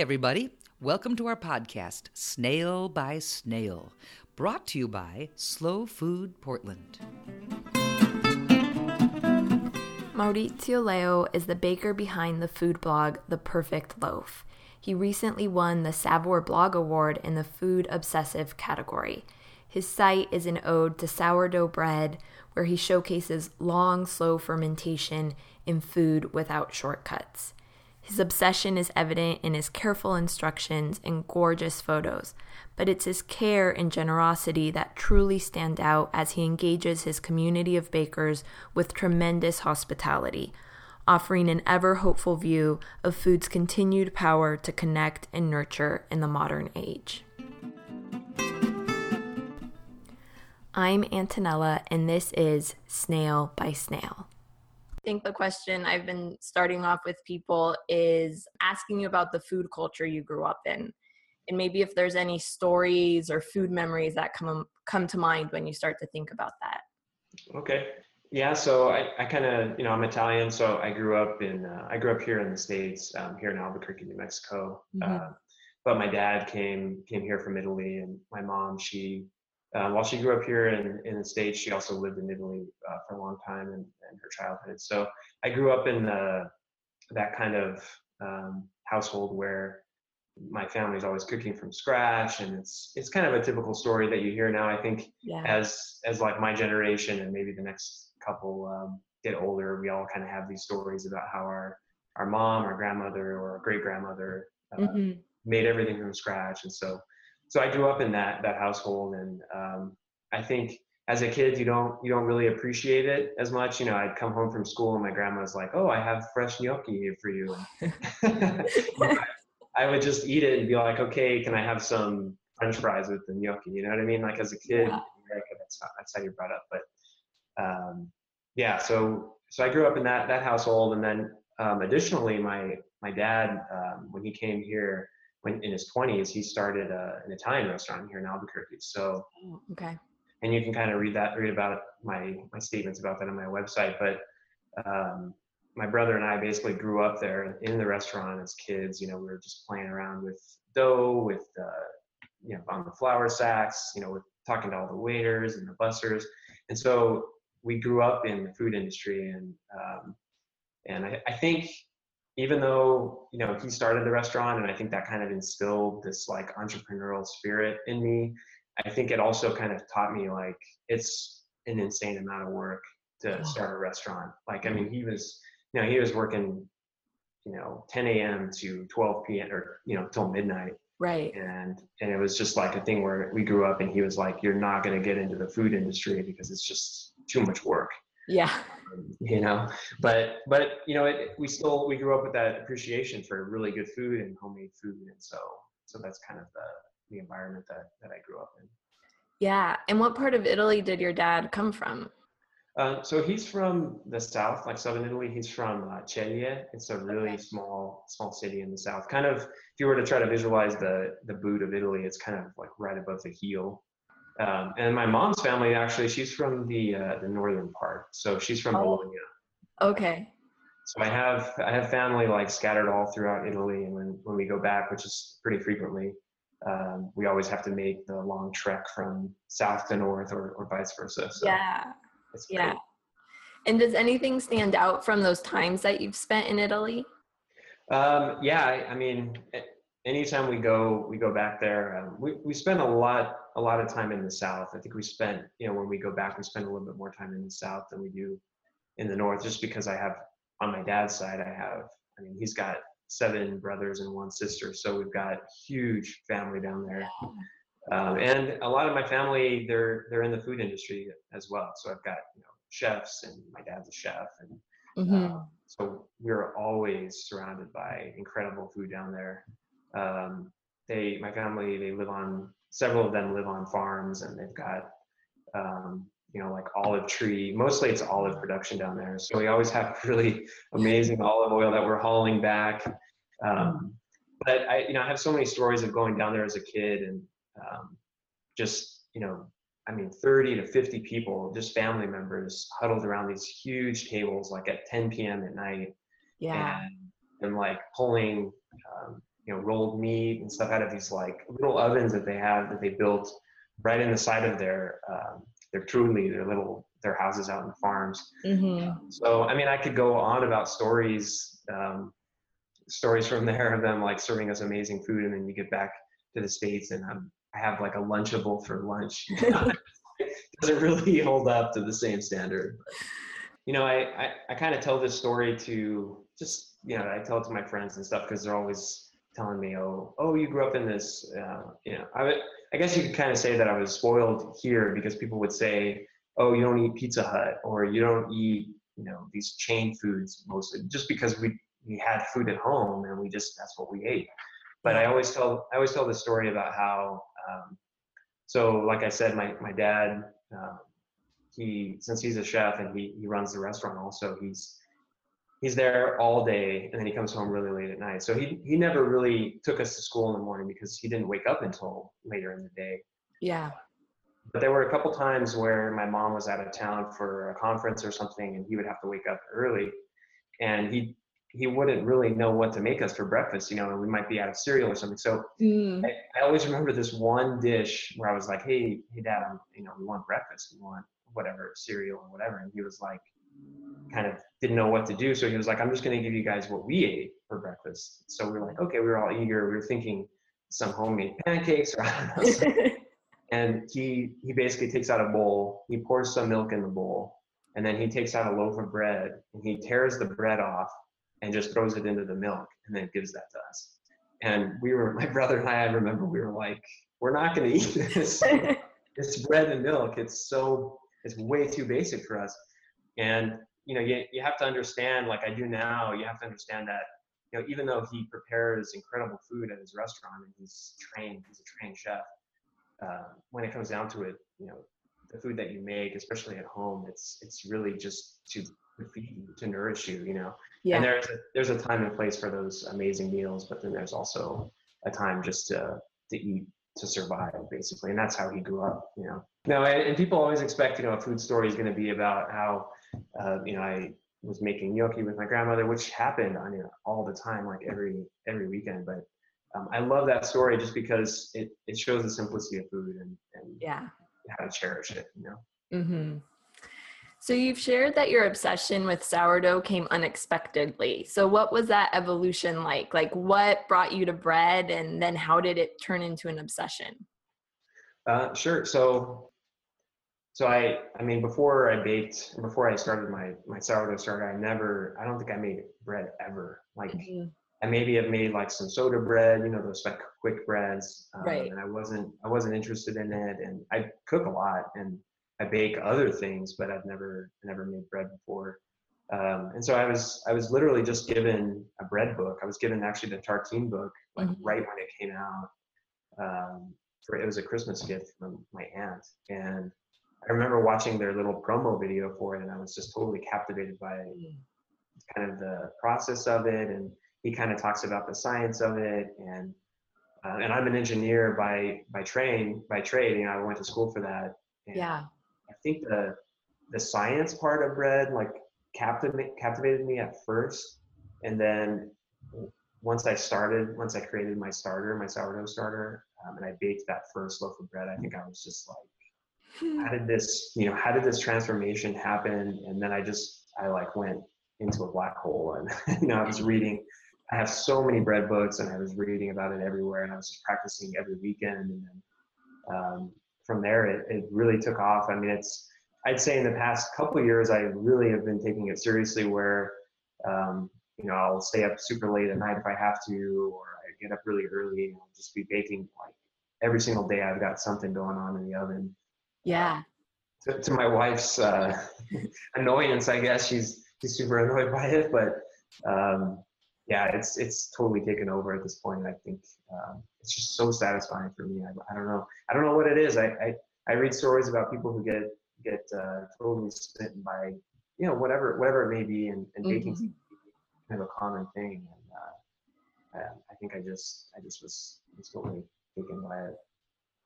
everybody. Welcome to our podcast, Snail by Snail, brought to you by Slow Food Portland. Maurizio Leo is the baker behind the food blog The Perfect Loaf. He recently won the Saveur Blog Award in the Food Obsessive category. His site is an ode to sourdough bread, where he showcases long, slow fermentation in food without shortcuts. His obsession is evident in his careful instructions and gorgeous photos, but it's his care and generosity that truly stand out as he engages his community of bakers with tremendous hospitality, offering an ever hopeful view of food's continued power to connect and nurture in the modern age. I'm Antonella, and this is Snail by Snail think the question I've been starting off with people is asking you about the food culture you grew up in. And maybe if there's any stories or food memories that come come to mind when you start to think about that. Okay. Yeah, so I, I kind of, you know, I'm Italian, so I grew up in, uh, I grew up here in the States, um, here in Albuquerque, New Mexico. Mm-hmm. Uh, but my dad came, came here from Italy and my mom, she uh, while she grew up here in, in the States, she also lived in Italy uh, for a long time in, in, her childhood. So I grew up in the, that kind of um, household where my family's always cooking from scratch and it's it's kind of a typical story that you hear now i think yeah. as as like my generation and maybe the next couple um, get older we all kind of have these stories about how our our mom our grandmother or great grandmother uh, mm-hmm. made everything from scratch and so so I grew up in that that household, and um, I think as a kid you don't you don't really appreciate it as much. You know, I'd come home from school and my grandma was like, "Oh, I have fresh gnocchi here for you." I would just eat it and be like, "Okay, can I have some French fries with the gnocchi?" You know what I mean? Like as a kid, yeah. America, that's not, that's how you're brought up. But um, yeah, so so I grew up in that that household, and then um, additionally, my my dad um, when he came here when in his 20s he started a, uh, an Italian restaurant here in Albuquerque. So oh, okay. And you can kind of read that read about my my statements about that on my website. But um, my brother and I basically grew up there in the restaurant as kids. You know, we were just playing around with dough, with uh, you know, on the flour sacks. You know, with talking to all the waiters and the bussers. And so we grew up in the food industry, and um, and I, I think even though you know he started the restaurant and i think that kind of instilled this like entrepreneurial spirit in me i think it also kind of taught me like it's an insane amount of work to start a restaurant. Like i mean mm-hmm. he was you know he was working you know 10 a.m to 12 p.m or you know till midnight. Right. And and it was just like a thing where we grew up and he was like you're not going to get into the food industry because it's just too much work yeah you know but but you know it, we still we grew up with that appreciation for really good food and homemade food and so so that's kind of the the environment that that i grew up in yeah and what part of italy did your dad come from uh, so he's from the south, like southern Italy. He's from uh, Ceglie. It's a really okay. small, small city in the south. Kind of, if you were to try to visualize the the boot of Italy, it's kind of like right above the heel. Um, and my mom's family actually, she's from the uh, the northern part, so she's from oh. Bologna. Okay. So I have I have family like scattered all throughout Italy, and when when we go back, which is pretty frequently, um, we always have to make the long trek from south to north, or or vice versa. So yeah. yeah. And does anything stand out from those times that you've spent in Italy? Um, yeah, I, I mean, anytime we go we go back there um, we, we spend a lot a lot of time in the south. I think we spent you know when we go back we spend a little bit more time in the south than we do in the north just because i have on my dad's side i have i mean he's got seven brothers and one sister so we've got huge family down there. Um, and a lot of my family they're they're in the food industry as well. So i've got you know chefs and my dad's a chef and mm-hmm. uh, so we're always surrounded by incredible food down there um, they, my family, they live on several of them live on farms, and they've got um, you know like olive tree. Mostly it's olive production down there, so we always have really amazing olive oil that we're hauling back. Um, but I, you know, I have so many stories of going down there as a kid and um, just you know I mean, 30 to 50 people, just family members, huddled around these huge tables, like at 10 p.m. at night. Yeah. And, and like pulling um, you know rolled meat and stuff out of these like little ovens that they have that they built right in the side of their um, their truly their little their houses out in the farms. Mm-hmm. So I mean, I could go on about stories um, stories from there of them like serving us amazing food, and then you get back to the states and I'm, I have like a lunchable for lunch. doesn't really hold up to the same standard. But, you know, I, I, I kind of tell this story to just, you know, I tell it to my friends and stuff because they're always telling me, oh, oh, you grew up in this, uh, you know, I, would, I guess you could kind of say that I was spoiled here because people would say, oh, you don't eat Pizza Hut or you don't eat, you know, these chain foods mostly just because we, we had food at home and we just, that's what we ate. But I always tell, I always tell the story about how, um, so like I said, my, my dad, um, he since he's a chef and he, he runs the restaurant also he's he's there all day and then he comes home really late at night. So he he never really took us to school in the morning because he didn't wake up until later in the day. Yeah. but there were a couple times where my mom was out of town for a conference or something and he would have to wake up early. And he he wouldn't really know what to make us for breakfast you know and we might be out of cereal or something. So Mm. I, I always remember this one dish where I was like, "Hey, hey, Dad, I'm, you know, we want breakfast, we want whatever cereal or whatever," and he was like, kind of didn't know what to do, so he was like, "I'm just going to give you guys what we ate for breakfast." So we were like, "Okay," we were all eager. We were thinking some homemade pancakes or I don't know. and he he basically takes out a bowl, he pours some milk in the bowl, and then he takes out a loaf of bread and he tears the bread off and just throws it into the milk and then gives that to us. And we were, my brother and I, I remember we were like, we're not going to eat this. it's bread and milk. It's so, it's way too basic for us. And, you know, you, you have to understand, like I do now, you have to understand that, you know, even though he prepares incredible food at his restaurant and he's trained, he's a trained chef, uh, when it comes down to it, you know, the food that you make, especially at home, it's, it's really just to feed you, to nourish you, you know? Yeah. And there's a, there's a time and place for those amazing meals, but then there's also a time just to to eat to survive, basically. And that's how he grew up, you know. No, and, and people always expect, you know, a food story is going to be about how, uh, you know, I was making gnocchi with my grandmother, which happened on you know, all the time, like every every weekend. But um, I love that story just because it it shows the simplicity of food and and Yeah. how to cherish it, you know. Mm-hmm. So you've shared that your obsession with sourdough came unexpectedly. So what was that evolution like? Like what brought you to bread and then how did it turn into an obsession? Uh, sure. So, so I, I mean, before I baked, before I started my my sourdough starter, I never, I don't think I made bread ever. Like, Mhm. I maybe have made like some soda bread, you know, those like quick breads. Um, Right. And I wasn't, I wasn't interested in it. And I cook a lot and I bake other things, but I've never, never made bread before. Um, and so I was, I was literally just given a bread book. I was given actually the Tartine book, like Mhm. right when it came out. Um, for it was a Christmas gift from my aunt, and I remember watching their little promo video for it, and I was just totally captivated by kind of the process of it, and he kind of talks about the science of it, and uh, and I'm an engineer by by train by trade. You know, I went to school for that. And Yeah. I think the the science part of bread like captivated captivated me at first, and then once I started, once I created my starter, my sourdough starter, um, and I baked that first loaf of bread, I think I was just like, how did this, you know, how did this transformation happen? And then I just, I like went into a black hole, and you know, I was reading. I have so many bread books, and I was reading about it everywhere, and I was just practicing every weekend, and then um, from there, it, it really took off. I mean, it's, I'd say in the past couple years, I really have been taking it seriously where, um, you know, I'll stay up super late at night if I have to, or I get up really early and I'll just be baking like every single day. I've got something going on in the oven. Yeah. To, to my wife's uh, annoyance, I guess she's she's super annoyed by it, but um, yeah, it's it's totally taken over at this point. I think um, it's just so satisfying for me. I, I don't know. I don't know what it is. I, I I read stories about people who get get uh, totally smitten by you know whatever whatever it may be, and, and baking Mhm. kind of a common thing. And uh, I, I think I just I just was was totally taken by it.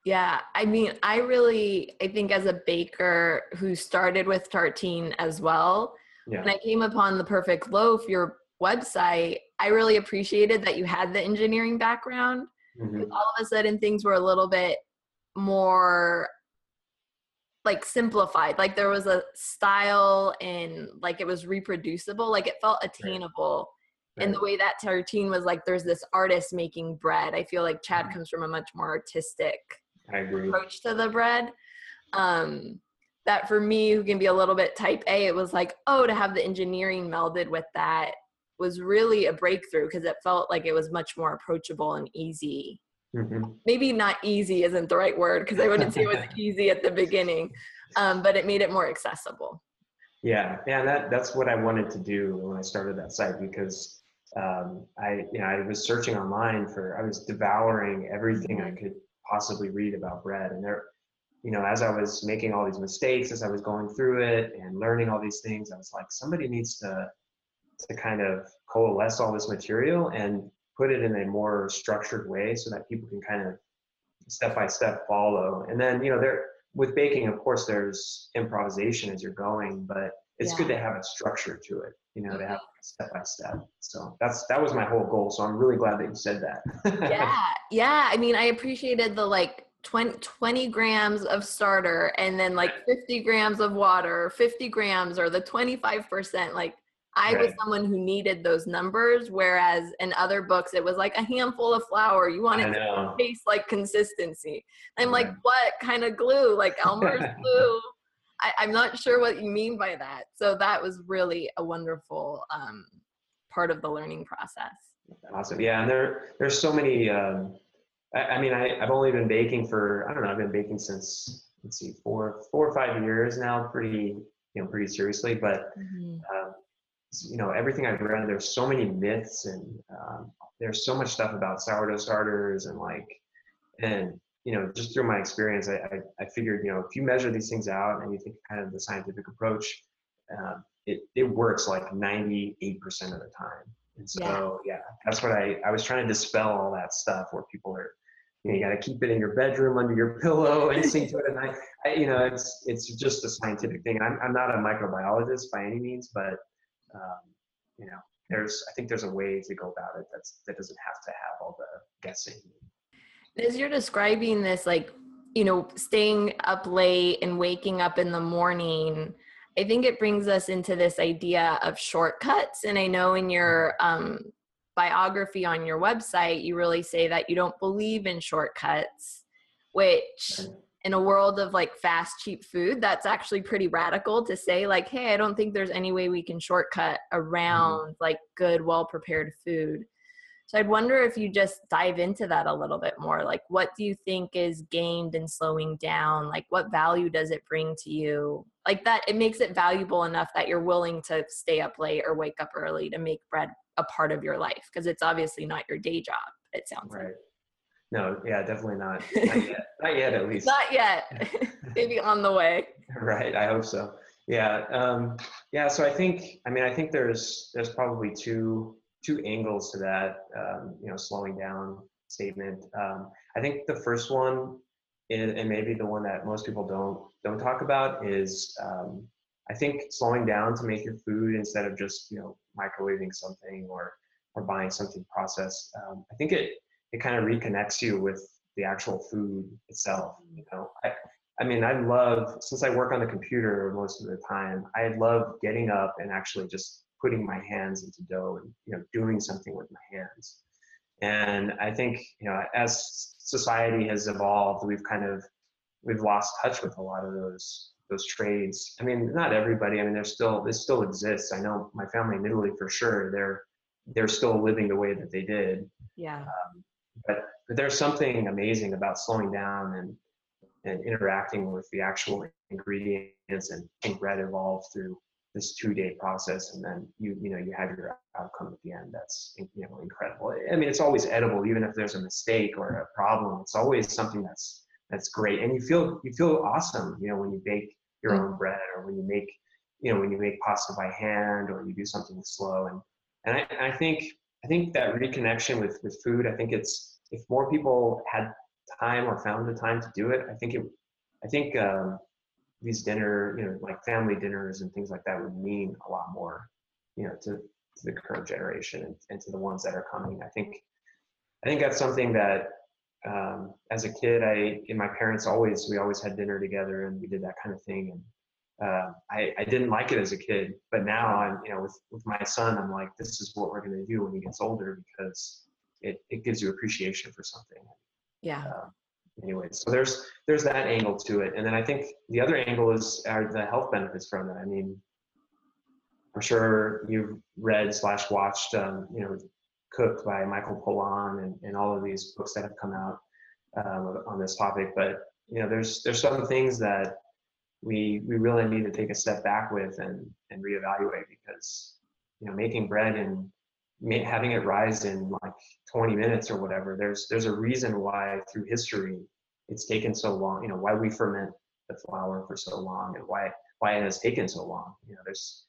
Yeah, I mean, I really, I think as a baker who started with tartine as well, Yeah. when I came upon the perfect loaf, your website, I really appreciated that you had the engineering background. Mhm. All of a sudden things were a little bit more like simplified. Like there was a style and like it was reproducible. Like it felt attainable. And the way that tartine was like there's this artist making bread. I feel like Chad Mhm. comes from a much more artistic I agree. approach to the bread. Um, that for me, who can be a little bit type A, it was like, oh, to have the engineering melded with that was really a breakthrough because it felt like it was much more approachable and easy. Mhm. Maybe not easy isn't the right word because I wouldn't say it was easy at the beginning, um, but it made it more accessible. Yeah, yeah, and that that's what I wanted to do when I started that site because um, I, you know, I was searching online for, I was devouring everything I could possibly read about bread, and there, you know, as I was making all these mistakes, as I was going through it and learning all these things, I was like, somebody needs to to kind of coalesce all this material and put it in a more structured way so that people can kind of step by step follow. And then, you know, there with baking, of course, there's improvisation as you're going, but it's good to have a structure to it, you know, to have mm-hmm. step by step. So that's that was my whole goal. So I'm really glad that you said that. yeah. Yeah. I mean i appreciated the like 20, 20 grams of starter and then like 50 grams of water. 50 grams or the 25% like i was someone who needed those numbers whereas in other books it was like a handful of flour. You want it to taste like consistency. I'm like what kind of glue? Like elmer's glue I, i'm not sure what you mean by that so that was really a wonderful um, part of the learning process Awesome. Yeah, and there there's so many. Um, I, I mean, I, I've only been baking for I don't know. I've been baking since let's see, four four or five years now, pretty you know pretty seriously. But um, you know, everything I've read, there's so many myths and um, there's so much stuff about sourdough starters and like and you know just through my experience, I, I, I figured you know if you measure these things out and you think kind of the scientific approach, um, it it works like 98% of the time. And so yeah. that's what I I was trying to dispel all that stuff where people are. You, know, you got to keep it in your bedroom under your pillow and sing to it at night. I, you know, it's it's just a scientific thing. I'm I'm not a microbiologist by any means, but um, you know, there's I think there's a way to go about it that's that doesn't have to have all the guessing. As you're describing this, like, you know, staying up late and waking up in the morning, I think it brings us into this idea of shortcuts. And I know in your um, biography on your website, you really say that you don't believe in shortcuts, which in a world of like fast, cheap food, that's actually pretty radical to say, like, hey, I don't think there's any way we can shortcut around like good, well prepared food. So I'd wonder if you just dive into that a little bit more. Like, what do you think is gained in slowing down? Like, what value does it bring to you? Like, that it makes it valuable enough that you're willing to stay up late or wake up early to make bread a part of your life because it's obviously not your day job, it sounds like. Right. No, yeah, definitely not. Not yet. not yet, at least. Not yet. Maybe on the way. right. I hope so. Yeah. Um, yeah. So I think. I mean, I think there's there's probably two two angles to that. Um, you know, slowing down statement. Um, I think the first one, and maybe the one that most people don't don't talk about, is um, I think slowing down to make your food instead of just you know microwaving something or or buying something processed. Um, I think it it kind of reconnects you with the actual food itself. You know, I I mean I love since I work on the computer most of the time. I love getting up and actually just putting my hands into dough and you know doing something with my hands. And I think you know as society has evolved, we've kind of we've lost touch with a lot of those those trades. I mean, not everybody. I mean, there's still this still exists. I know my family in Italy for sure. They're they're still living the way that they did. Yeah. Um, but, but there's something amazing about slowing down and and interacting with the actual ingredients and, and bread evolved through this two day process and then you you know you have your outcome at the end that's you know incredible. I mean it's always edible even if there's a mistake or a problem. It's always something that's that's great. And you feel you feel awesome you know when you bake your own bread or when you make you know when you make pasta by hand or you do something slow. And and i, I think i think that reconnection with with food i think it's if more people had time or found the time to do it i think it i think um, these dinner you know like family dinners and things like that would mean a lot more you know to to the current generation and, and to the ones that are coming. I think I think that's something that um, as a kid, I and my parents always we always had dinner together and we did that kind of thing. And uh, I, I didn't like it as a kid, but now I'm you know with with my son, I'm like this is what we're going to do when he gets older because it it gives you appreciation for something. Yeah. Uh, anyway, so there's there's that angle to it, and then I think the other angle is are the health benefits from it. I mean, I'm sure you've read slash watched um, you know Cook by Michael Pollan and, and all of these books that have come out um, on this topic. But you know, there's there's some things that we we really need to take a step back with and and reevaluate because you know making bread and having it rise in like 20 minutes or whatever there's there's a reason why through history it's taken so long you know why we ferment the flour for so long and why why it has taken so long you know there's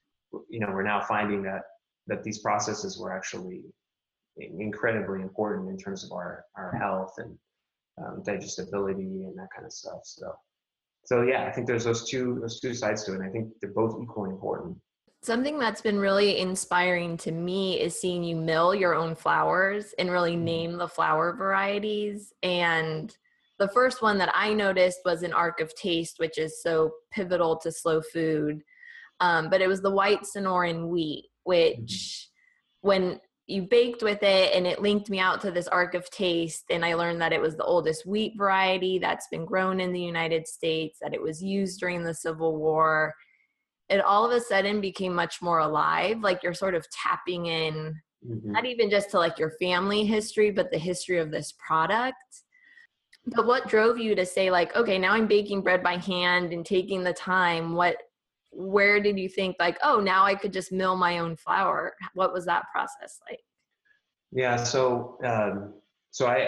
you know we're now finding that that these processes were actually incredibly important in terms of our our health and um, digestibility and that kind of stuff. So, so yeah, I think there's those two those two sides to it. And I think they're both equally important. Something that's been really inspiring to me is seeing you mill your own flours and really Mm-hmm. name the flour varieties. And the first one that I noticed was an Arc of Taste, which is so pivotal to slow food. Um, but it was the white Sonoran wheat, which when you baked with it and it linked me out to this arc of taste and i learned that it was the oldest wheat variety that's been grown in the united states that it was used during the civil war it all of a sudden became much more alive like you're sort of tapping in Mhm. not even just to like your family history but the history of this product but what drove you to say like okay now i'm baking bread by hand and taking the time what where did you think like oh now i could just mill my own flour what was that process like Yeah. So um, so I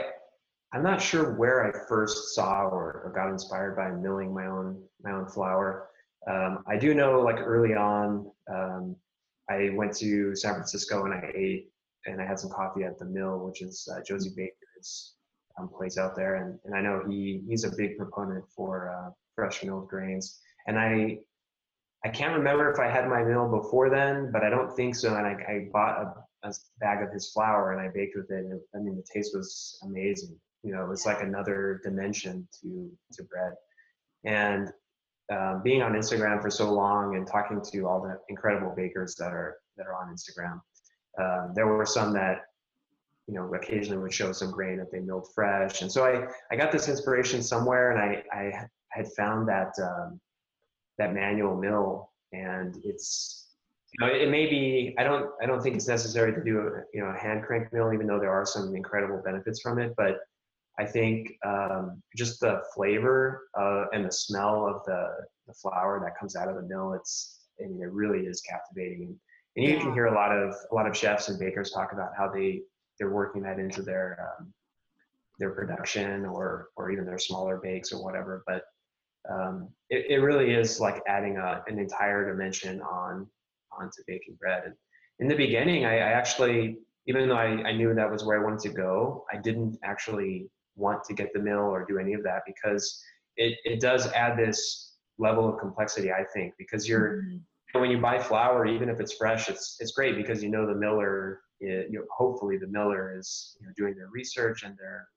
I'm not sure where I first saw or, or got inspired by milling my own my own flour. Um, I do know like early on, um, I went to San Francisco and I ate and I had some coffee at the mill, which is uh, Josey Baker's um, place out there, and, and I know he he's a big proponent for uh, fresh milled grains. And I I can't remember if I had my mill before then, but I don't think so. And I, I bought a, a bag of his flour and I baked with it. And I mean, the taste was amazing. You know, it was like another dimension to to bread. And um, being on Instagram for so long and talking to all the incredible bakers that are that are on Instagram, uh, there were some that you know occasionally would show some grain that they milled fresh. And so I I got this inspiration somewhere, and I I had found that. Um, that manual mill and it's you know it may be i don't i don't think it's necessary to do a you know a hand crank mill even though there are some incredible benefits from it but i think um, just the flavor uh, and the smell of the the flour that comes out of the mill it's i mean it really is captivating and you can hear a lot of a lot of chefs and bakers talk about how they they're working that into their um, their production or or even their smaller bakes or whatever but um, it, it really is like adding a, an entire dimension on onto baking bread. And in the beginning, I, I actually, even though I, I knew that was where I wanted to go, I didn't actually want to get the mill or do any of that because it, it does add this level of complexity, I think, because you're when you buy flour, even if it's fresh, it's it's great because you know the miller. You know, hopefully, the miller is you know doing their research and they're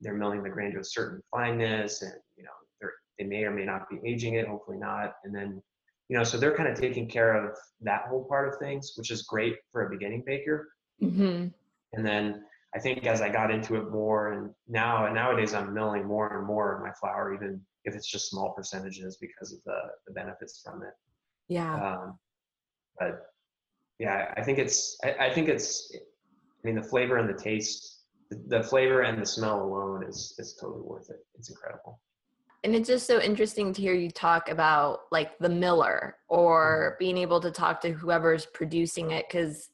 they're milling the grain to a certain fineness, and you know they're they may or may not be aging it. Hopefully not. And then you know so they're kind of taking care of that whole part of things, which is great for a beginning baker. mm-hmm. And then I think as I got into it more, and now and nowadays I'm milling more and more of my flour, even if it's just small percentages because of the the benefits from it. yeah Um, but yeah, I think it's I, I think it's I mean the flavor and the taste, the, the flavor and the smell alone is is totally worth it. It's incredible. and it's just so interesting to hear you talk about like the miller or being able to talk to whoever's producing it because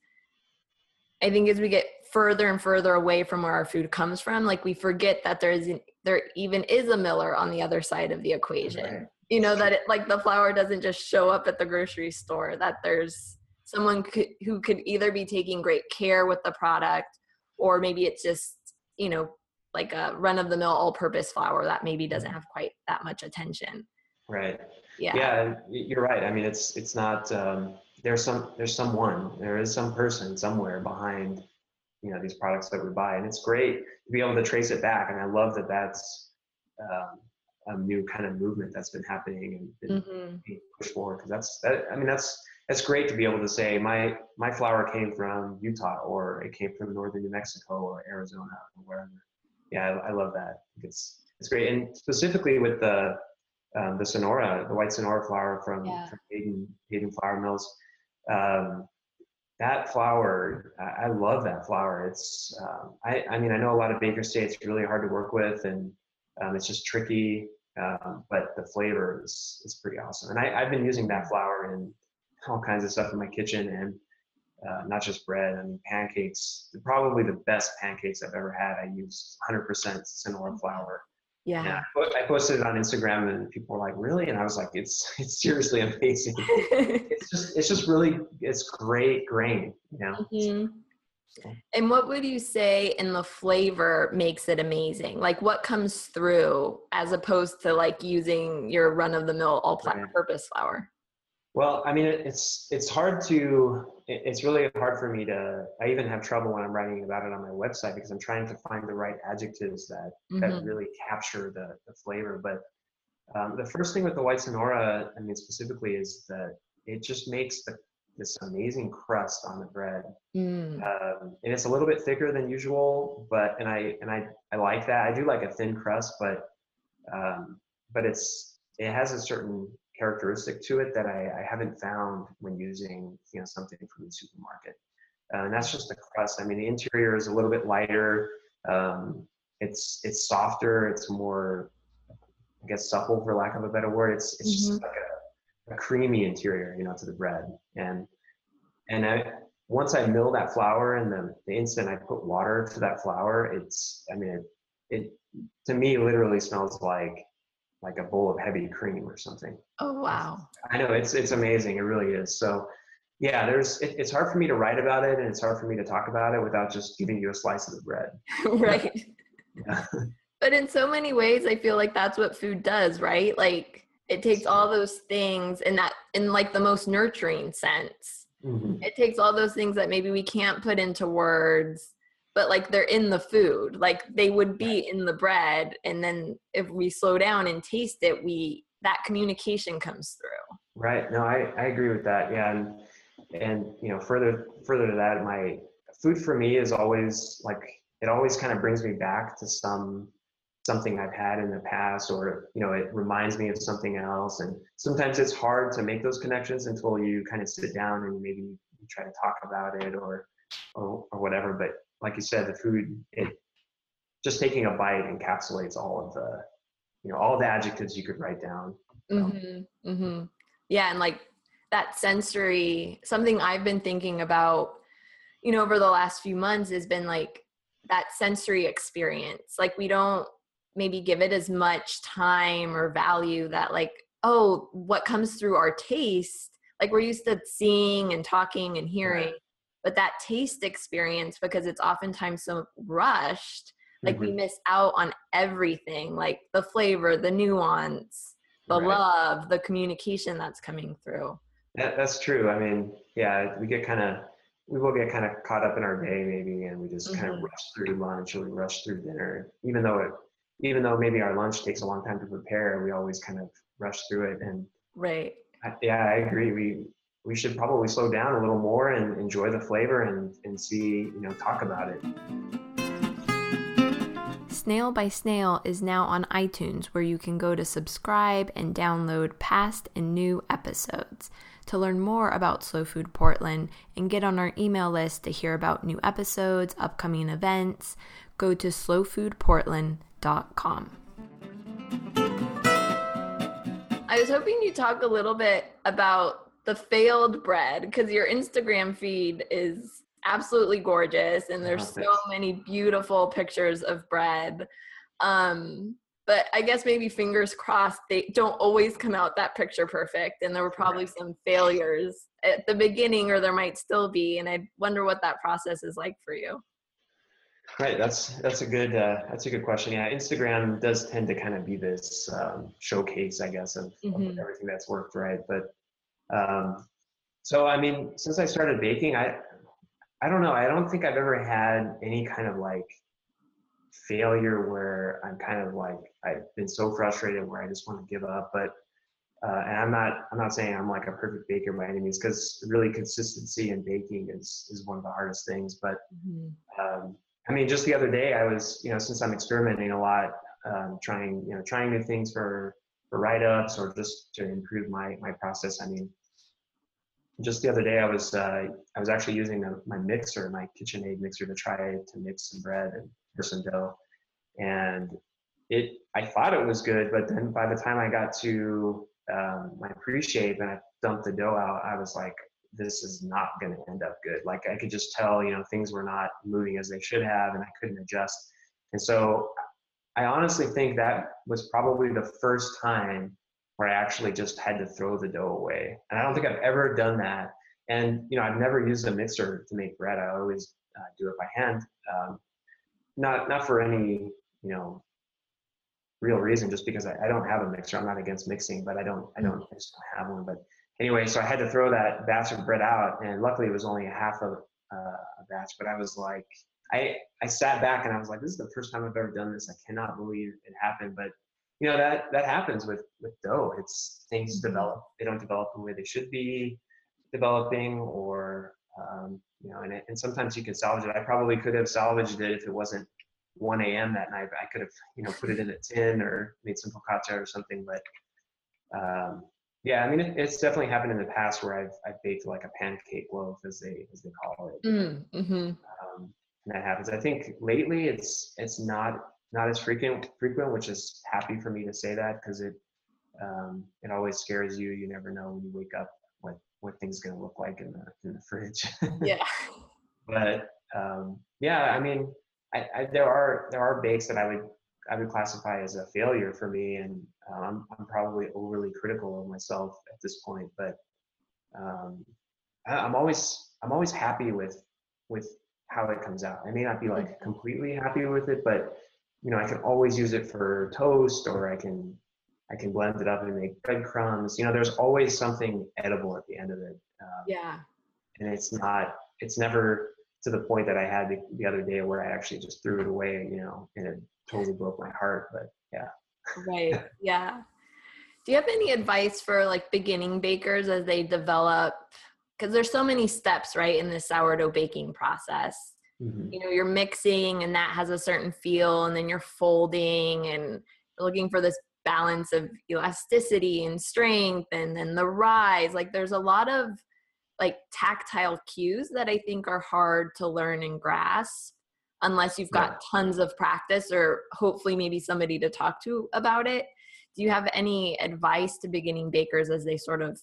i think as we get further and further away from where our food comes from like we forget that there is there even is a miller on the other side of the equation Right. you know that it like the flour doesn't just show up at the grocery store that there's someone could, who could either be taking great care with the product or maybe it's just you know like a run of the mill all purpose flour that maybe doesn't have quite that much attention Right. yeah Yeah, you're right. I mean, it's it's not um, there's some there's someone there is some person somewhere behind you know these products that we buy and it's great to be able to trace it back and i love that that's um, a new kind of movement that's been happening and been Mm-hmm. being pushed forward because that's that i mean that's that's great to be able to say my my flour came from utah or it came from northern new mexico or arizona or wherever yeah i, I love that it's it's great and specifically with the um, the sonora the white sonora flour from, Yeah. from hayden hayden flour mills um, that flour I, love that flour. It's um, I, I mean i know a lot of baker it's really hard to work with and um, it's just tricky um, but the flavor is, is pretty awesome. And I, i've been using that flour in all kinds of stuff in my kitchen and uh, not just bread i mean pancakes probably the best pancakes i've ever had. I used 100% sonora flour Yeah. yeah I posted it on instagram and people were like really and i was like it's it's seriously amazing it's just it's just really it's great grain you know Mhm. And what would you say in the flavor makes it amazing? Like what comes through as opposed to like using your run of the mill all purpose flour? Well, I mean, it's it's hard to it's really hard for me to. I even have trouble when I'm writing about it on my website because I'm trying to find the right adjectives that that Mhm. really capture the the flavor. But um, the first thing with the white sonora, I mean, specifically, is that it just makes the this amazing crust on the bread, Mm. um, and it's a little bit thicker than usual. But and I and I I like that. I do like a thin crust, but um, but it's it has a certain characteristic to it that I, I haven't found when using you know something from the supermarket. Uh, and that's just the crust. I mean, the interior is a little bit lighter. Um, it's it's softer. It's more, I guess, supple for lack of a better word. It's it's just like a, a creamy interior, you know, to the bread. And and I once I mill that flour, and the the instant I put water to that flour, it's I mean it, it to me literally smells like like a bowl of heavy cream or something. Oh wow. I know it's it's amazing. It really is. So yeah, there's it, it's hard for me to write about it and it's hard for me to talk about it without just giving you a slice of the bread. right. Yeah. But in so many ways I feel like that's what food does, right? Like it takes all those things in that in like the most nurturing sense. Mhm. It takes all those things that maybe we can't put into words, but like they're in the food. Like they would be in the bread and then if we slow down and taste it, we that communication comes through. Right. No, I, I agree with that. Yeah. And, and, you know, further, further to that, my food for me is always like, it always kind of brings me back to some, something I've had in the past, or, you know, it reminds me of something else. And sometimes it's hard to make those connections until you kind of sit down and maybe you try to talk about it or, or, or whatever. But like you said, the food, it just taking a bite encapsulates all of the, you know, all the adjectives you could write down. Mm-hmm. Mm-hmm. Yeah, and like that sensory, something I've been thinking about, you know, over the last few months has been like that sensory experience. Like we don't maybe give it as much time or value that like, oh, what comes through our taste, like we're used to seeing and talking and hearing, but that taste experience, because it's oftentimes so rushed, like we Mhm. miss out on everything, like the flavor, the nuance the Right. love, the communication that's coming through. That, that's true. I mean, yeah, we get kind of, we will get kind of caught up in our day maybe, and we just kind Mhm. of rush through lunch or we rush through dinner, even though it, even though maybe our lunch takes a long time to prepare, we always kind of rush through it. And Right. I, yeah, I agree. We we should probably slow down a little more and enjoy the flavor and and see, you know, talk about it. Snail by Snail is now on iTunes where you can go to subscribe and download past and new episodes. To learn more about Slow Food Portland and get on our email list to hear about new episodes, upcoming events, go to slowfoodportland.com. I was hoping you'd talk a little bit about the failed bread because your Instagram feed is absolutely gorgeous and there's so many beautiful pictures of bread. Um, but I guess maybe fingers crossed they don't always come out that picture perfect and there were probably some failures at the beginning or there might still be and I wonder what that process is like for you. Right. That's that's a good uh, that's a good question. Yeah, Instagram does tend to kind of be this um, showcase, I guess, of, Mhm. of everything that's worked right. But um, so I mean, since I started baking, I I don't know. I don't think I've ever had any kind of like failure where I'm kind of like I've been so frustrated where I just want to give up. But uh, and I'm not I'm not saying I'm like a perfect baker by any means because really consistency in baking is is one of the hardest things. But mm-hmm. um, I mean, just the other day I was you know since I'm experimenting a lot, um, trying you know trying new things for for write ups or just to improve my my process. I mean, just the other day I was uh, I was actually using a, my mixer, my KitchenAid mixer, to try to mix some bread and some dough, and it I thought it was good, but then by the time I got to um, my pre-shape and I dumped the dough out, I was like, this is not going to end up good. Like I could just tell, you know, things were not moving as they should have, and I couldn't adjust. And so I honestly think that was probably the first time where I actually just had to throw the dough away. And I don't think I've ever done that. And you know, I've never used a mixer to make bread. I always uh, do it by hand. Um, not not for any you know real reason, just because I, I, don't have a mixer. I'm not against mixing, but I don't I don't I just don't have one. But anyway, so I had to throw that batch of bread out, and luckily it was only a half of uh, a batch. But I was like, I I sat back and I was like, this is the first time I've ever done this. I cannot believe it happened. But you know that that happens with with dough. It's things mm-hmm. develop. They don't develop the way they should be developing, or um, you know, and, it, and sometimes you can salvage it. I probably could have salvaged it if it wasn't 1 a.m. that night. I could have you know put it in a tin or made some focaccia or something. But um, yeah, I mean, it, it's definitely happened in the past where I've I've baked like a pancake loaf as they as they call it. Mm, mm-hmm. That happens. I think lately it's it's not not as frequent frequent, which is happy for me to say that because it um, it always scares you. You never know when you wake up what what things gonna look like in the in the fridge. yeah. but um, yeah, I mean, I, I, there are there are bakes that I would I would classify as a failure for me, and um, I'm probably overly critical of myself at this point. But um, I, I'm always I'm always happy with with how it comes out. I may not be like completely happy with it, but you know, I can always use it for toast or I can I can blend it up and make breadcrumbs. You know, there's always something edible at the end of it. Um, yeah. And it's not, it's never to the point that I had the, the other day where I actually just threw it away, you know, and it totally broke my heart. But yeah. Right. Yeah. Do you have any advice for like beginning bakers as they develop? Because there's so many steps, right, in the sourdough baking process mm-hmm. you know you're mixing and that has a certain feel and then you're folding and looking for this balance of elasticity and strength and then the rise like there's a lot of like tactile cues that i think are hard to learn and grasp unless you've got yeah. tons of practice or hopefully maybe somebody to talk to about it do you have any advice to beginning bakers as they sort of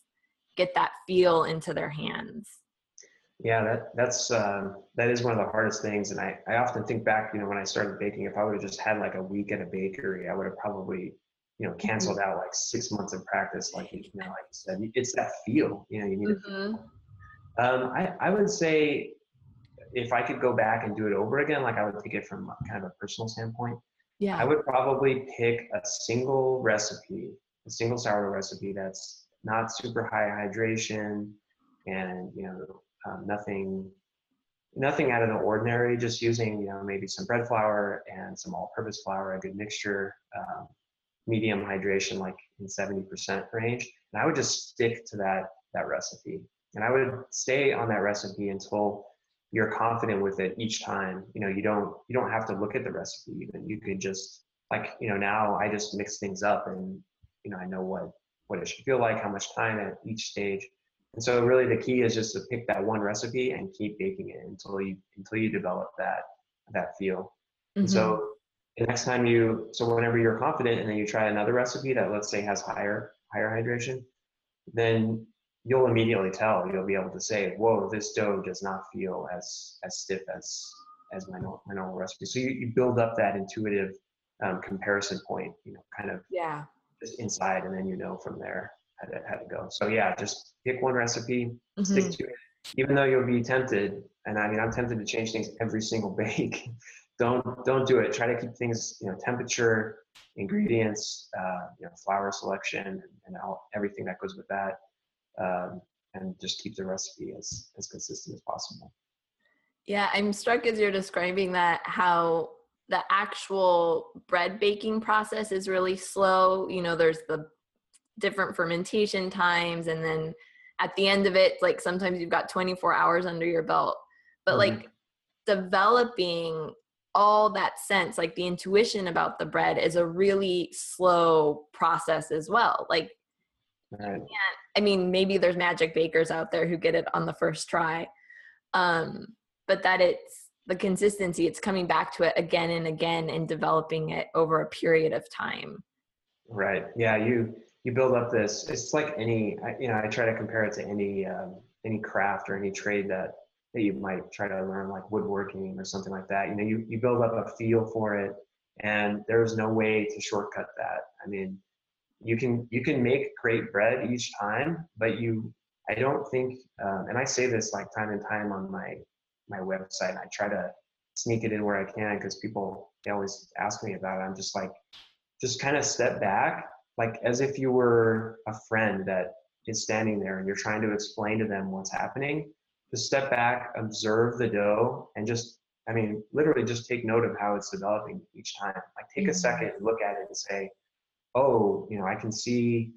get that feel into their hands yeah, that that's um, that is one of the hardest things, and I I often think back, you know, when I started baking, if I would have just had like a week at a bakery, I would have probably you know canceled out like six months of practice, like you know, like you said, it's that feel, you know, you need. Mm-hmm. Um, I I would say if I could go back and do it over again, like I would take it from kind of a personal standpoint. Yeah. I would probably pick a single recipe, a single sourdough recipe that's not super high hydration and you know um, nothing nothing out of the ordinary just using you know maybe some bread flour and some all-purpose flour a good mixture um, medium hydration like in 70% range. And i would just stick to that that recipe. And i would stay on that recipe until you're confident with it each time. You know you don't you don't have to look at the recipe even. You could just like you know now i just mix things up and you know i know what what it should feel like how much time at each stage and so really the key is just to pick that one recipe and keep baking it until you until you develop that that feel. Mm-hmm. And so mm-hmm. the next time you so whenever you're confident and then you try another recipe that let's say has higher higher hydration, then you'll immediately tell. You'll be able to say, "Whoa, this dough does not feel as as stiff as as my normal, my normal recipe." So you, you build up that intuitive um, comparison point, you know, kind of yeah, inside, and then you know from there how to, how to go. So yeah, just pick one recipe, mm-hmm. stick to it. Even though you'll be tempted, and I mean I'm tempted to change things every single bake. don't don't do it. Try to keep things, you know, temperature, ingredients, uh, you know, flour selection, and all, everything that goes with that. Um, and just keep the recipe as as consistent as possible. Yeah, I'm struck as you're describing that how the actual bread baking process is really slow. You know, there's the different fermentation times and then at the end of it like sometimes you've got 24 hours under your belt. But mm-hmm. like developing all that sense like the intuition about the bread is a really slow process as well like right. i mean maybe there's magic bakers out there who get it on the first try um but that it's the consistency it's coming back to it again and again and developing it over a period of time. Right. Yeah you you build up this it's like any you know i try to compare it to any um, any craft or any trade that that you might try to learn like woodworking or something like that. You know you, you build up a feel for it and there's no way to shortcut that. I mean you can you can make great bread each time but you i don't think um, and i say this like time and time on my my website i try to sneak it in where i can because people they always ask me about it i'm just like just kind of step back like as if you were a friend that is standing there and you're trying to explain to them what's happening just step back, observe the dough, and just, I mean, literally just take note of how it's developing each time. Like take a mm-hmm. second and look at it and say, oh, you know, I can see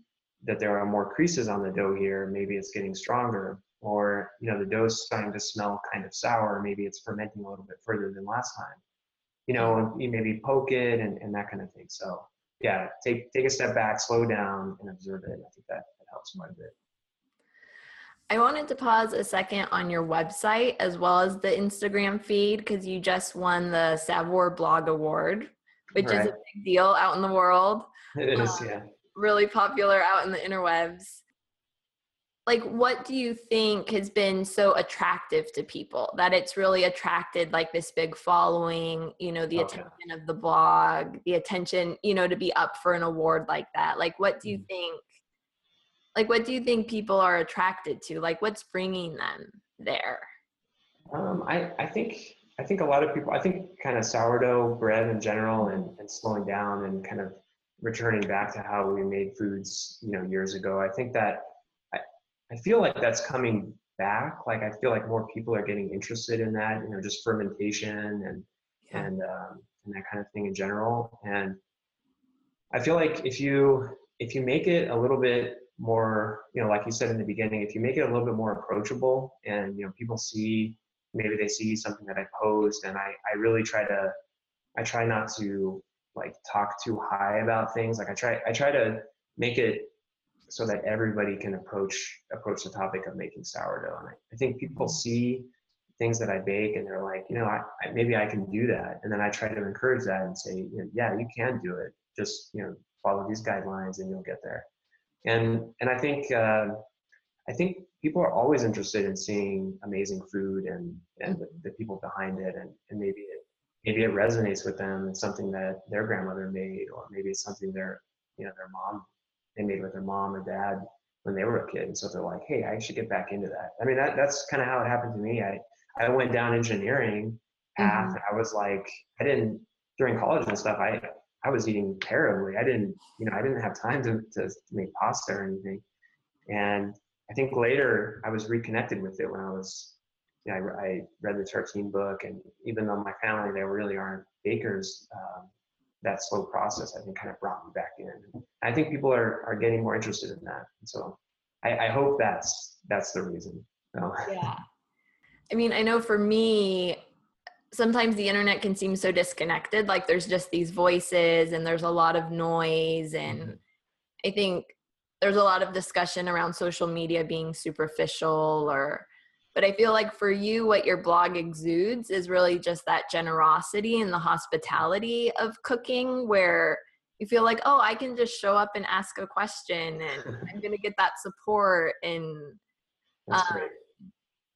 that there are more creases on the dough here. Maybe it's getting stronger. Or, you know, the dough's starting to smell kind of sour. Maybe it's fermenting a little bit further than last time. You know, and you maybe poke it and, and that kind of thing. So yeah, take take a step back, slow down, and observe it. I think that, that helps quite a bit. I wanted to pause a second on your website as well as the Instagram feed because you just won the Saveur Blog Award, which right. is a big deal out in the world. It is, um, yeah. Really popular out in the interwebs. Like, what do you think has been so attractive to people that it's really attracted like this big following, you know, the okay. attention of the blog, the attention, you know, to be up for an award like that? Like, what do you mm. think like what do you think people are attracted to like what's bringing them there um, I, I think i think a lot of people i think kind of sourdough bread in general and, and slowing down and kind of returning back to how we made foods you know years ago i think that i, feel like that's coming back like i feel like more people are getting interested in that you know just fermentation and yeah. and um, and that kind of thing in general and i feel like if you if you make it a little bit more, you know, like you said in the beginning, if you make it a little bit more approachable and, you know, people see, maybe they see something that I post and I, I really try to, I try not to like talk too high about things. Like I try, I try to make it so that everybody can approach, approach the topic of making sourdough. And I, I think people see things that I bake and they're like, you know, I, I, maybe I can do that. And then I try to encourage that and say, you know, yeah, you can do it. Just, you know, follow these guidelines and you'll get there and and I think uh, I think people are always interested in seeing amazing food and and the, the, people behind it, and and maybe it maybe it resonates with them. It's something that their grandmother made, or maybe it's something their you know their mom they made with their mom or dad when they were a kid, and so they're like, hey, I should get back into that. I mean, that that's kind of how it happened to me. I I went down engineering path, mm-hmm. and I was like, I didn't during college and stuff. I I was eating terribly. I didn't, you know, I didn't have time to, to make pasta or anything. And I think later I was reconnected with it when I was, you know, I, I read the Tartine book. And even though my family, they really aren't bakers, um, that slow process, I think, kind of brought me back in. I think people are, are getting more interested in that. So I, I hope that's, that's the reason. So. Yeah. I mean, I know for me, sometimes the internet can seem so disconnected like there's just these voices and there's a lot of noise and mm-hmm. i think there's a lot of discussion around social media being superficial or but i feel like for you what your blog exudes is really just that generosity and the hospitality of cooking where you feel like oh i can just show up and ask a question and i'm gonna get that support. And um,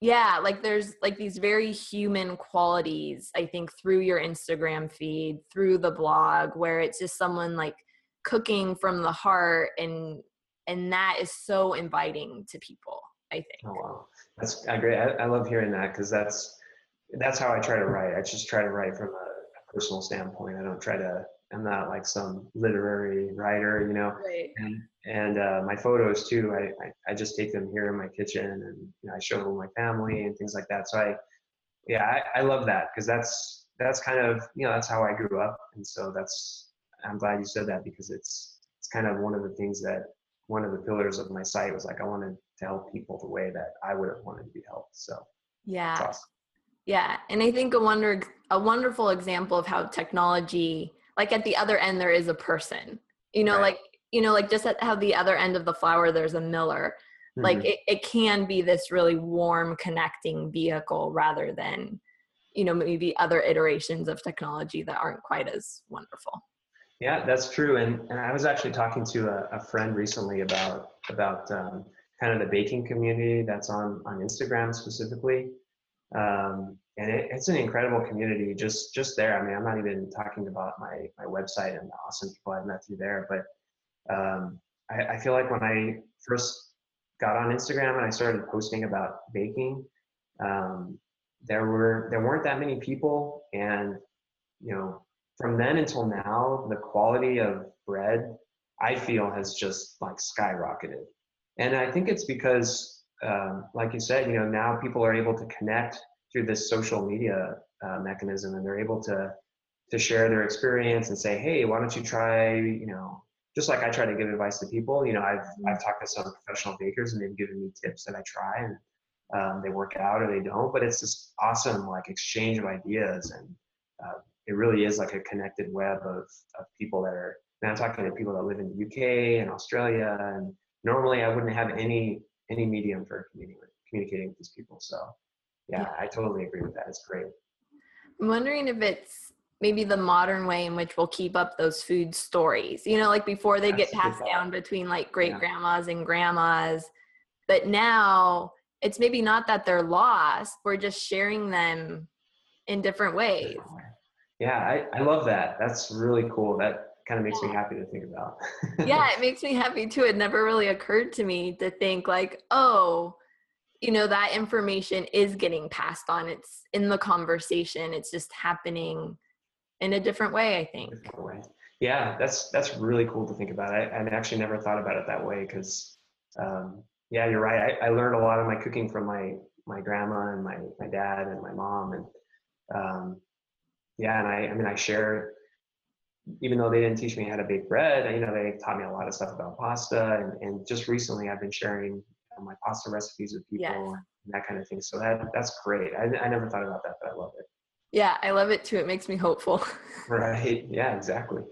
yeah like there's like these very human qualities i think through your instagram feed through the blog where it's just someone like cooking from the heart and and that is so inviting to people i think. Oh wow that's great I, I love hearing that because that's that's how i try to write i just try to write from a, personal standpoint i don't try to I'm not like some literary writer, you know. Right. And and uh, my photos too. I, I, I just take them here in my kitchen, and you know, I show them my family and things like that. So I, yeah, I, I love that because that's that's kind of you know that's how I grew up, and so that's I'm glad you said that because it's it's kind of one of the things that one of the pillars of my site was like I wanted to help people the way that I would have wanted to be helped. So yeah, awesome. yeah, and I think a wonder a wonderful example of how technology, like at the other end, there is a person. You know, right. like you know, like just at how the other end of the flour, there's a miller. Mm-hmm. Like it, it can be this really warm, connecting vehicle rather than, you know, maybe other iterations of technology that aren't quite as wonderful. Yeah, that's true. And, and I was actually talking to a, a friend recently about about um, kind of the baking community that's on on Instagram specifically. Um, and it, it's an incredible community just just there. I mean, I'm not even talking about my my website and the awesome people I've met through there, but um, I, I feel like when I first got on Instagram and I started posting about baking, um, there were there weren't that many people, and you know from then until now, the quality of bread I feel has just like skyrocketed. And I think it's because, um, like you said, you know, now people are able to connect through this social media uh, mechanism, and they're able to to share their experience and say, hey, why don't you try, you know, just like I try to give advice to people. You know, I've mm-hmm. I've talked to some professional bakers, and they've given me tips that I try, and um, they work out or they don't. But it's this awesome like exchange of ideas and uh, it really is like a connected web of, of people that are now I'm talking to people that live in the UK and Australia and normally I wouldn't have any any medium for communicating communicating with these people. So yeah, yeah, I totally agree with that. It's great. I'm wondering if it's maybe the modern way in which we'll keep up those food stories. You know, like before they That's get passed down between like great grandmas yeah. and grandmas. But now it's maybe not that they're lost. We're just sharing them in different ways. Yeah, I, I love that. That's really cool. That kind of makes me happy to think about. yeah, it makes me happy too. It never really occurred to me to think like, oh, you know, that information is getting passed on. It's in the conversation. It's just happening in a different way, I think. Way. Yeah, that's that's really cool to think about. I, I actually never thought about it that way because, um, yeah, you're right. I, I learned a lot of my cooking from my my grandma and my my dad and my mom, and um, yeah, and I, I mean, I share, even though they didn't teach me how to bake bread, you know, they taught me a lot of stuff about pasta. And, and just recently I've been sharing my pasta recipes with people yes. and that kind of thing. So that that's great. I, I never thought about that, but I love it. Yeah, I love it too. It makes me hopeful. right. Yeah, exactly.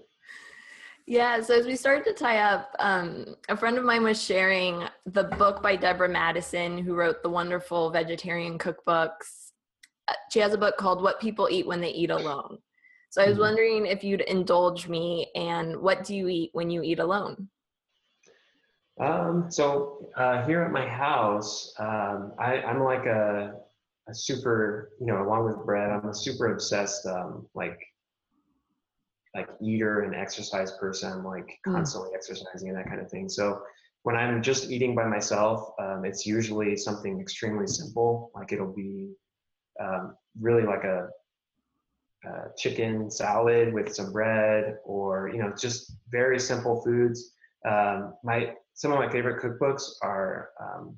Yeah, so as we started to tie up, um, a friend of mine was sharing the book by Deborah Madison, who wrote the wonderful vegetarian cookbooks she has a book called What People Eat When They Eat Alone. So I was mm-hmm. wondering if you'd indulge me and what do you eat when you eat alone? Um, so uh, here at my house, um, I, am like a, a, super, you know, along with bread, I'm a super obsessed, um, like, like eater and exercise person. I'm like mm. constantly mm. exercising and that kind of thing. So when I'm just eating by myself, um, it's usually something extremely simple. Like it'll be um, really like a, a, chicken salad with some bread or you know just very simple foods. Um, my some of my favorite cookbooks are um,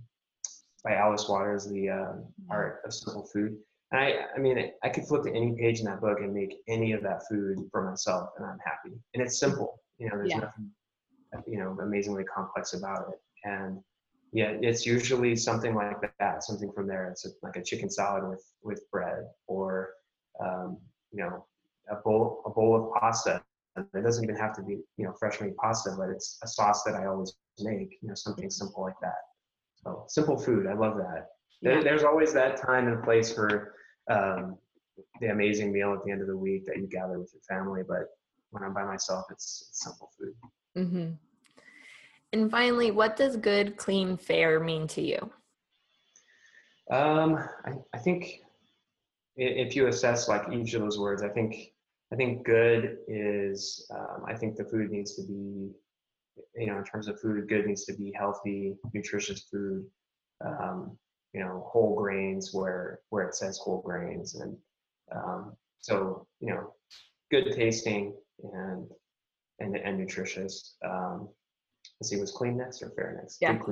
by alice waters the uh, art of simple food. And I, I mean i could flip to any page in that book and make any of that food for myself and i'm happy. And it's simple. You know there's yeah. nothing you know amazingly complex about it. And yeah, it's usually something like that, something from there. It's like a chicken salad with with bread, or um, you know, a bowl a bowl of pasta. It doesn't even have to be you know fresh made pasta, but it's a sauce that I always make. You know, something simple like that. So simple food, I love that. There, there's always that time and place for um, the amazing meal at the end of the week that you gather with your family. But when I'm by myself, it's, it's simple food. Mm-hmm. And finally, what does good, clean, fair mean to you? Um, I, I think if you assess like each of those words, I think I think good is um, I think the food needs to be, you know, in terms of food, good needs to be healthy, nutritious food. Um, you know, whole grains where where it says whole grains, and um, so you know, good tasting and and, and nutritious. Um, let's see, was clean next or fair next? Yeah, clean.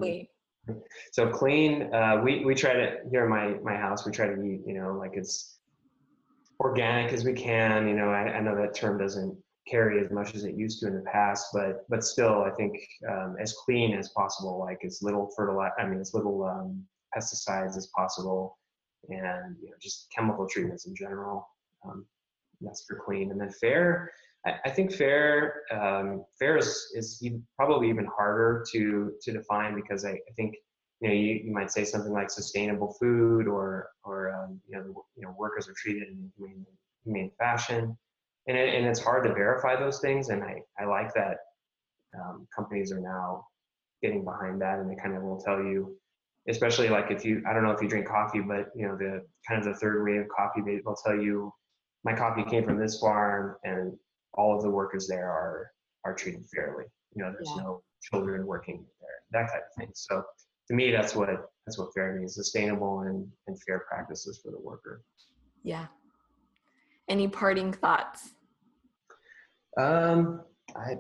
clean. So clean. Uh, we we try to here in my my house. We try to eat, you know, like it's organic as we can. You know, I, I know that term doesn't carry as much as it used to in the past, but but still, I think um, as clean as possible, like as little fertilizer, I mean, as little um, pesticides as possible, and you know, just chemical treatments in general. Um, that's for clean, and then fair. I, I think fair um, fair is is probably even harder to to define because I, I think you know you, you might say something like sustainable food or or um, you know the, you know workers are treated in humane, humane fashion and, it, and it's hard to verify those things. And I, I like that um, companies are now getting behind that and they kind of will tell you, especially like if you, I don't know if you drink coffee, but you know, the kind of the third wave of coffee, they, they'll tell you my coffee came from this farm and all of the workers there are, are treated fairly. You know, there's yeah. no children working there, that type of thing. So to me, that's what, that's what fair means, sustainable and, and fair practices for the worker. Yeah. Any parting thoughts? Um, I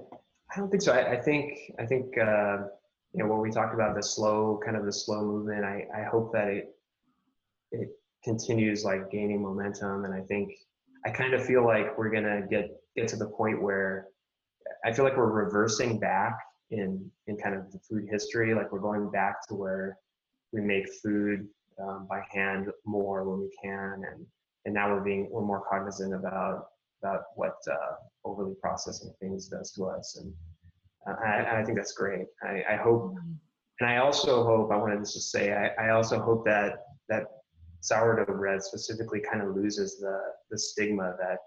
I don't think so. I, I think I think uh, you know what we talked about the slow kind of the slow movement. I I hope that it it continues like gaining momentum, and I think I kind of feel like we're gonna get get to the point where I feel like we're reversing back in in kind of the food history. Like we're going back to where we make food um, by hand more when we can, and and now we're being we're more cognizant about about what uh, overly processing things does to us. And uh, I, I, think that's great. I, I, hope, and I also hope, I wanted to just say, I, I also hope that that sourdough bread specifically kind of loses the, the stigma that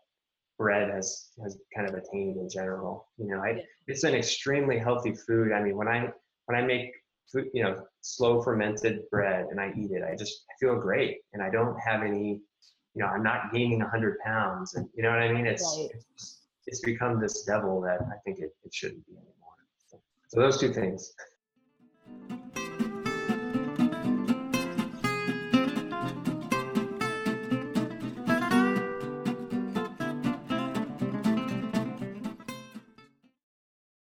bread has, has kind of attained in general. You know, I, it's an extremely healthy food. I mean, when I, when I make food, you know, slow fermented bread and I eat it, I just I feel great. And I don't have any you know, I'm not gaining 100 pounds. And you know what I mean? It's, right. it's, it's become this devil that I think it, it shouldn't be anymore. So, so those two things.